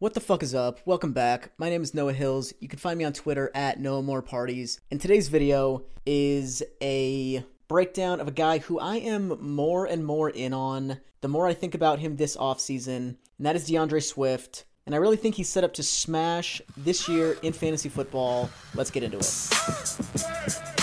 What the fuck is up? Welcome back. My name is Noah Hills. You can find me on Twitter at Noah More Parties. And today's video is a breakdown of a guy who I am more and more in on the more I think about him this offseason, and that is D'Andre Swift. And I really think he's set up to smash this year in fantasy football. Let's get into it.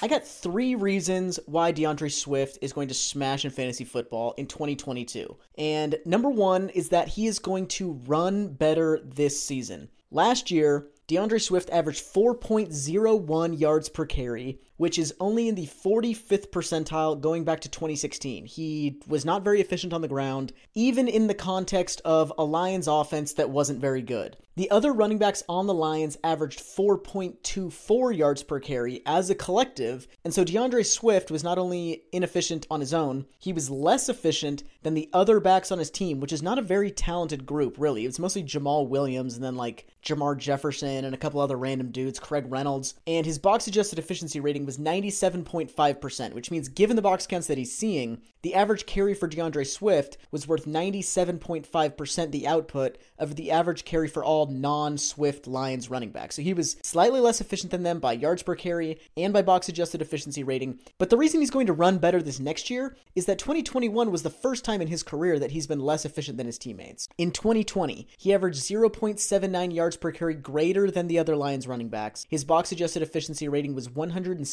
I got three reasons why D'Andre Swift is going to smash in fantasy football in 2022. And number one is that he is going to run better this season. Last year, D'Andre Swift averaged 4.01 yards per carry, which is only in the 45th percentile going back to 2016. He was not very efficient on the ground, even in the context of a Lions offense that wasn't very good. The other running backs on the Lions averaged 4.24 yards per carry as a collective, and so D'Andre Swift was not only inefficient on his own, he was less efficient than the other backs on his team, which is not a very talented group, really. It's mostly Jamaal Williams and then like Jermar Jefferson and a couple other random dudes, Craig Reynolds, and his box adjusted efficiency rating was 97.5%, which means given the box counts that he's seeing, the average carry for D'Andre Swift was worth 97.5% the output of the average carry for all non Swift Lions running backs. So he was slightly less efficient than them by yards per carry and by box adjusted efficiency rating. But the reason he's going to run better this next year is that 2021 was the first time in his career that he's been less efficient than his teammates. In 2020, he averaged 0.79 yards per carry greater than the other Lions running backs. His box adjusted efficiency rating was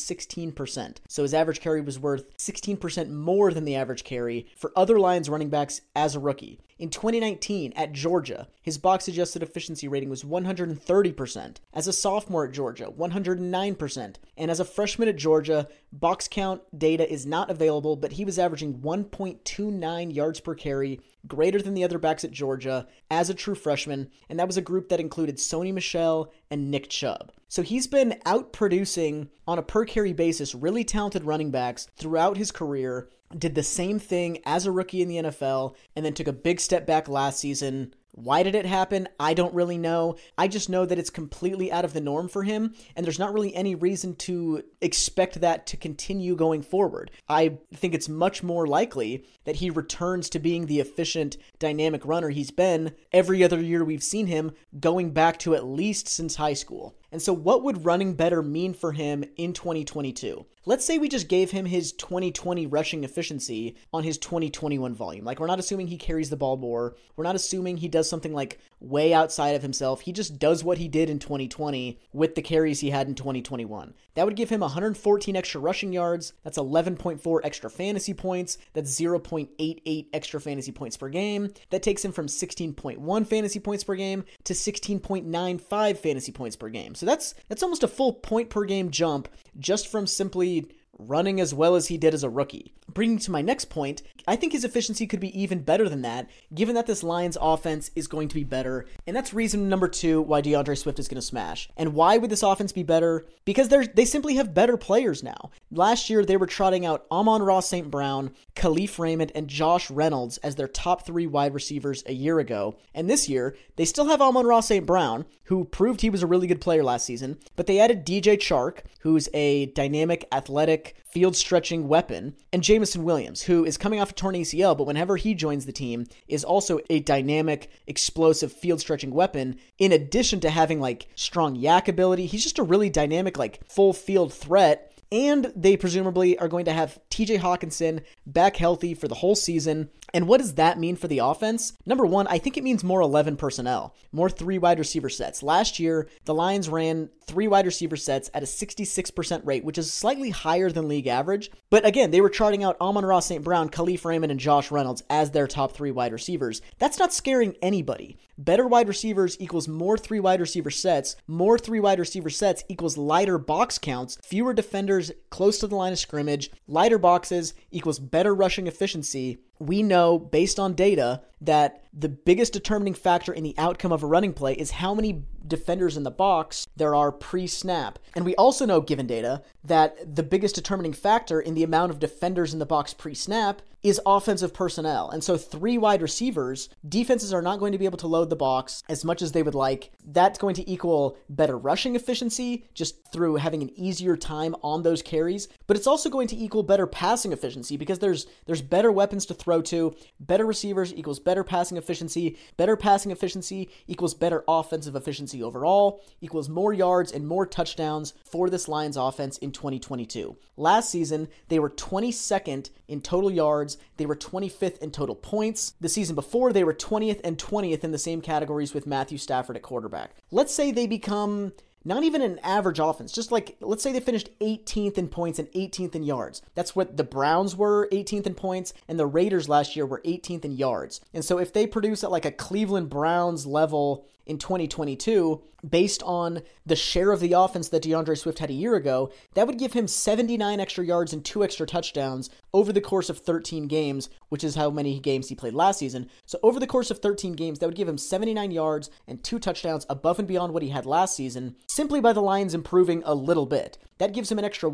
116%. So his average carry was worth 16% more than the average carry for other Lions running backs as a rookie. In 2019, at Georgia, his box adjusted efficiency rating was 130%. As a sophomore at Georgia, 109%. And as a freshman at Georgia, box count data is not available, but he was averaging 1.29 yards per carry, greater than the other backs at Georgia, as a true freshman. And that was a group that included Sony Michel and Nick Chubb. So he's been outproducing on a per carry basis really talented running backs throughout his career did the same thing as a rookie in the NFL and then took a big step back last season. Why did it happen? I don't really know. I just know that it's completely out of the norm for him, and there's not really any reason to expect that to continue going forward. I think it's much more likely that he returns to being the efficient, dynamic runner he's been every other year we've seen him, going back to at least since high school. And so, what would running better mean for him in 2022? Let's say we just gave him his 2020 rushing efficiency on his 2021 volume. Like, we're not assuming he carries the ball more. We're not assuming he does something like way outside of himself. He just does what he did in 2020 with the carries he had in 2021. That would give him 114 extra rushing yards. That's 11.4 extra fantasy points. That's 0.88 extra fantasy points per game. That takes him from 16.1 fantasy points per game to 16.95 fantasy points per game. So that's that's almost a full point per game jump just from simply running as well as he did as a rookie. Bringing to my next point, I think his efficiency could be even better than that, given that this Lions offense is going to be better. And that's reason number two why D'Andre Swift is going to smash. And why would this offense be better? Because they're, they simply have better players now. Last year, they were trotting out Amon-Ra St. Brown, Kalif Raymond, and Josh Reynolds as their top three wide receivers a year ago. And this year, they still have Amon-Ra St. Brown, who proved he was a really good player last season, but they added DJ Chark, who's a dynamic, athletic, field stretching weapon, and Jameson Williams, who is coming off a torn ACL, but whenever he joins the team, is also a dynamic, explosive field stretching weapon. In addition to having like strong YAC ability, he's just a really dynamic, like full field threat and they presumably are going to have TJ Hockenson back healthy for the whole season. And what does that mean for the offense? Number one, I think it means more 11 personnel, more three wide receiver sets. Last year, the Lions ran three wide receiver sets at a 66% rate, which is slightly higher than league average. But again, they were charting out Amon-Ra St. Brown, Kalif Raymond, and Josh Reynolds as their top three wide receivers. That's not scaring anybody. Better wide receivers equals more three wide receiver sets. More three wide receiver sets equals lighter box counts, fewer defenders close to the line of scrimmage. Lighter boxes equals better rushing efficiency we know based on data that the biggest determining factor in the outcome of a running play is how many defenders in the box there are pre snap. And we also know, given data, that the biggest determining factor in the amount of defenders in the box pre snap is offensive personnel. And so, three wide receivers, defenses are not going to be able to load the box as much as they would like. That's going to equal better rushing efficiency just through having an easier time on those carries, but it's also going to equal better passing efficiency because there's there's better weapons to throw to. Better receivers equals better passing efficiency. Better passing efficiency equals better offensive efficiency overall, equals more yards and more touchdowns for this Lions offense in 2022. Last season, they were 22nd in total yards, they were 25th in total points. The season before, they were 20th and 20th in the same categories with Matthew Stafford at quarterback. Let's say they become not even an average offense. Just like, let's say they finished 18th in points and 18th in yards. That's what the Browns were 18th in points, and the Raiders last year were 18th in yards. And so if they produce at like a Cleveland Browns level in 2022, based on the share of the offense that DeAndre Swift had a year ago, that would give him 79 extra yards and two extra touchdowns over the course of 13 games, which is how many games he played last season. So over the course of 13 games, that would give him 79 yards and two touchdowns above and beyond what he had last season, simply by the Lions improving a little bit. That gives him an extra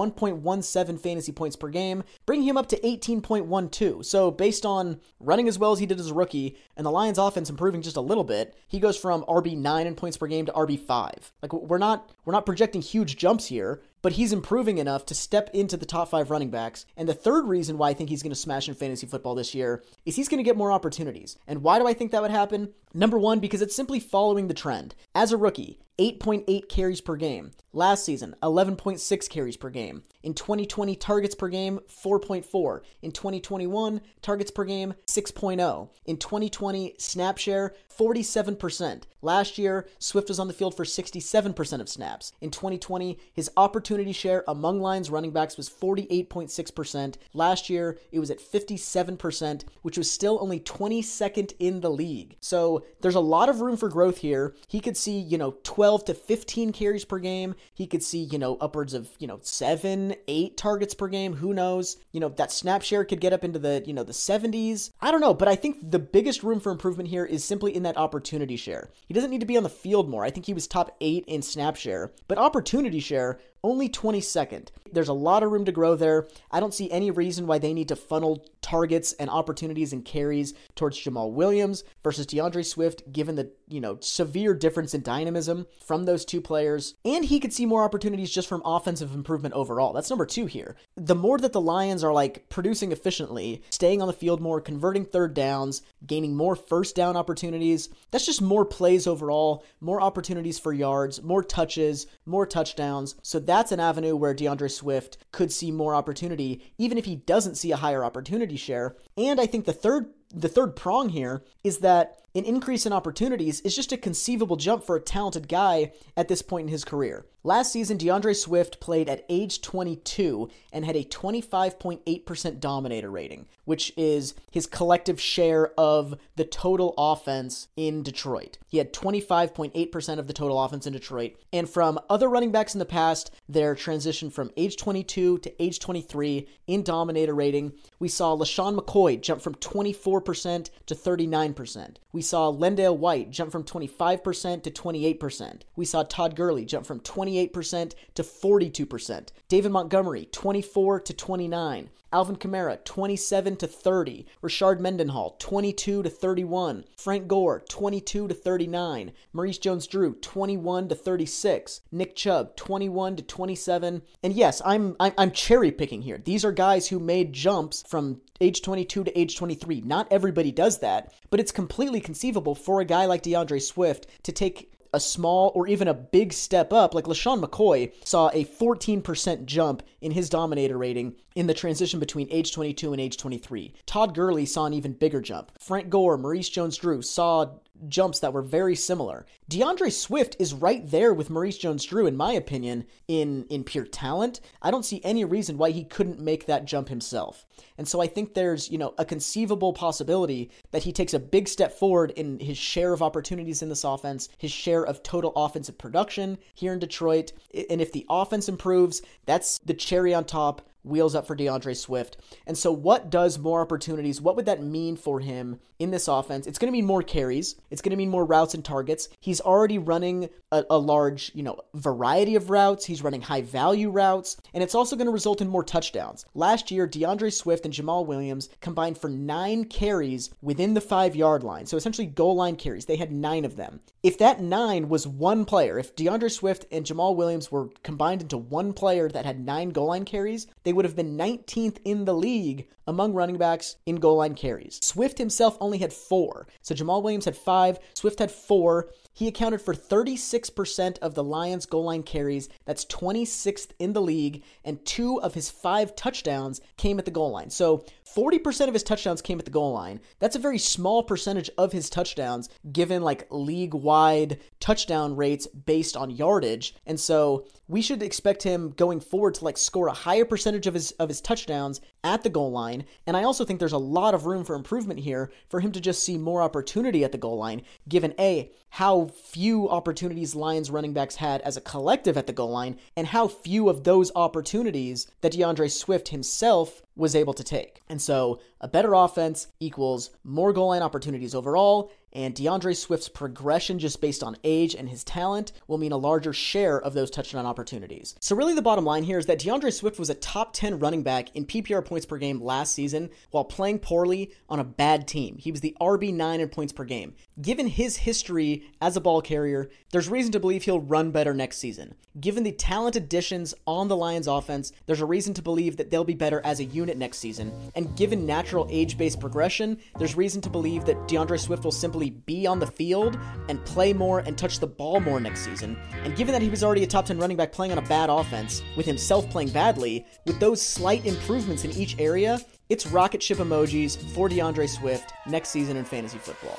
1.17 fantasy points per game, bringing him up to 18.12. So, based on running as well as he did as a rookie and the Lions offense improving just a little bit, he goes from RB9 in points per game to RB5. Like we're not we're not projecting huge jumps here, but he's improving enough to step into the top 5 running backs. And the third reason why I think he's going to smash in fantasy football this year is he's going to get more opportunities. And why do I think that would happen? Number 1 because it's simply following the trend. As a rookie, 8.8 carries per game. Last season, 11.6 carries per game. In 2020, targets per game, 4.4. In 2021, targets per game, 6.0. In 2020, snap share, 47%. Last year, Swift was on the field for 67% of snaps. In 2020, his opportunity share among Lions running backs was 48.6%. Last year, it was at 57%, which was still only 22nd in the league. So there's a lot of room for growth here. He could see, you know, 12 to 15 carries per game. He could see, you know, upwards of, you know, seven, eight targets per game. Who knows? You know, that snap share could get up into the, you know, the 70s. I don't know, but I think the biggest room for improvement here is simply in that opportunity share. He doesn't need to be on the field more. I think he was top eight in snap share, but opportunity share, only 22nd. There's a lot of room to grow there. I don't see any reason why they need to funnel targets and opportunities and carries towards Jamaal Williams versus D'Andre Swift, given the, you know, severe difference in dynamism from those two players. And he could see more opportunities just from offensive improvement overall. That's number two here. The more that the Lions are like producing efficiently, staying on the field more, converting third downs, gaining more first down opportunities, that's just more plays overall, more opportunities for yards, more touches, more touchdowns. So that's an avenue where D'Andre Swift could see more opportunity, even if he doesn't see a higher opportunity share. And I think the third the third prong here is that an increase in opportunities is just a conceivable jump for a talented guy at this point in his career. Last season, D'Andre Swift played at age 22 and had a 25.8% dominator rating, which is his collective share of the total offense in Detroit. He had 25.8% of the total offense in Detroit. And from other running backs in the past, their transition from age 22 to age 23 in dominator rating, we saw LeSean McCoy jump from 24% to 39%. We saw LenDale White jump from 25% to 28%. We saw Todd Gurley jump from 28% to 42%. David Montgomery, 24 to 29. Alvin Kamara 27 to 30, Rashard Mendenhall 22 to 31, Frank Gore 22 to 39, Maurice Jones-Drew 21 to 36, Nick Chubb 21 to 27. And yes, I'm I'm, I'm cherry picking here. These are guys who made jumps from age 22 to age 23. Not everybody does that, but it's completely conceivable for a guy like D'Andre Swift to take a small or even a big step up, like LeSean McCoy saw a 14% jump in his dominator rating in the transition between age 22 and age 23. Todd Gurley saw an even bigger jump. Frank Gore, Maurice Jones Drew saw jumps that were very similar. D'Andre Swift is right there with Maurice Jones-Drew, in my opinion, in in pure talent. I don't see any reason why he couldn't make that jump himself. And so I think there's, you know, a conceivable possibility that he takes a big step forward in his share of opportunities in this offense, his share of total offensive production here in Detroit. And if the offense improves, that's the cherry on top wheels up for D'Andre Swift. And so, what does more opportunities? What would that mean for him in this offense? It's going to mean more carries. It's going to mean more routes and targets. He's already running a, a, large, you know, variety of routes. He's running high value routes, and it's also going to result in more touchdowns. Last year, D'Andre Swift and Jamaal Williams combined for nine carries within the five yard line. So essentially, goal line carries. They had nine of them. If that nine was one player, if D'Andre Swift and Jamaal Williams were combined into one player that had nine goal line carries, they would have been 19th in the league among running backs in goal line carries. Swift himself only had four. So Jamaal Williams had five, Swift had four. He accounted for 36% of the Lions' goal line carries. That's 26th in the league, and two of his five touchdowns came at the goal line. So 40% of his touchdowns came at the goal line. That's a very small percentage of his touchdowns given like league wide touchdown rates based on yardage. And so we should expect him going forward to like score a higher percentage of his of his touchdowns at the goal line. And I also think there's a lot of room for improvement here for him to just see more opportunity at the goal line, given A, how few opportunities Lions running backs had as a collective at the goal line, and how few of those opportunities that D'Andre Swift himself was able to take. And so a better offense equals more goal line opportunities overall, and D'Andre Swift's progression just based on age and his talent will mean a larger share of those touchdown opportunities. So really the bottom line here is that D'Andre Swift was a top 10 running back in PPR points per game last season while playing poorly on a bad team. He was the RB9 in points per game. Given his history as a ball carrier, there's reason to believe he'll run better next season. Given the talent additions on the Lions offense, there's a reason to believe that they'll be better as a unit next season. And given natural age-based progression, there's reason to believe that D'Andre Swift will simply be on the field and play more and touch the ball more next season. And given that he was already a top 10 running back playing on a bad offense, with himself playing badly, with those slight improvements in each area, it's rocket ship emojis for D'Andre Swift next season in fantasy football.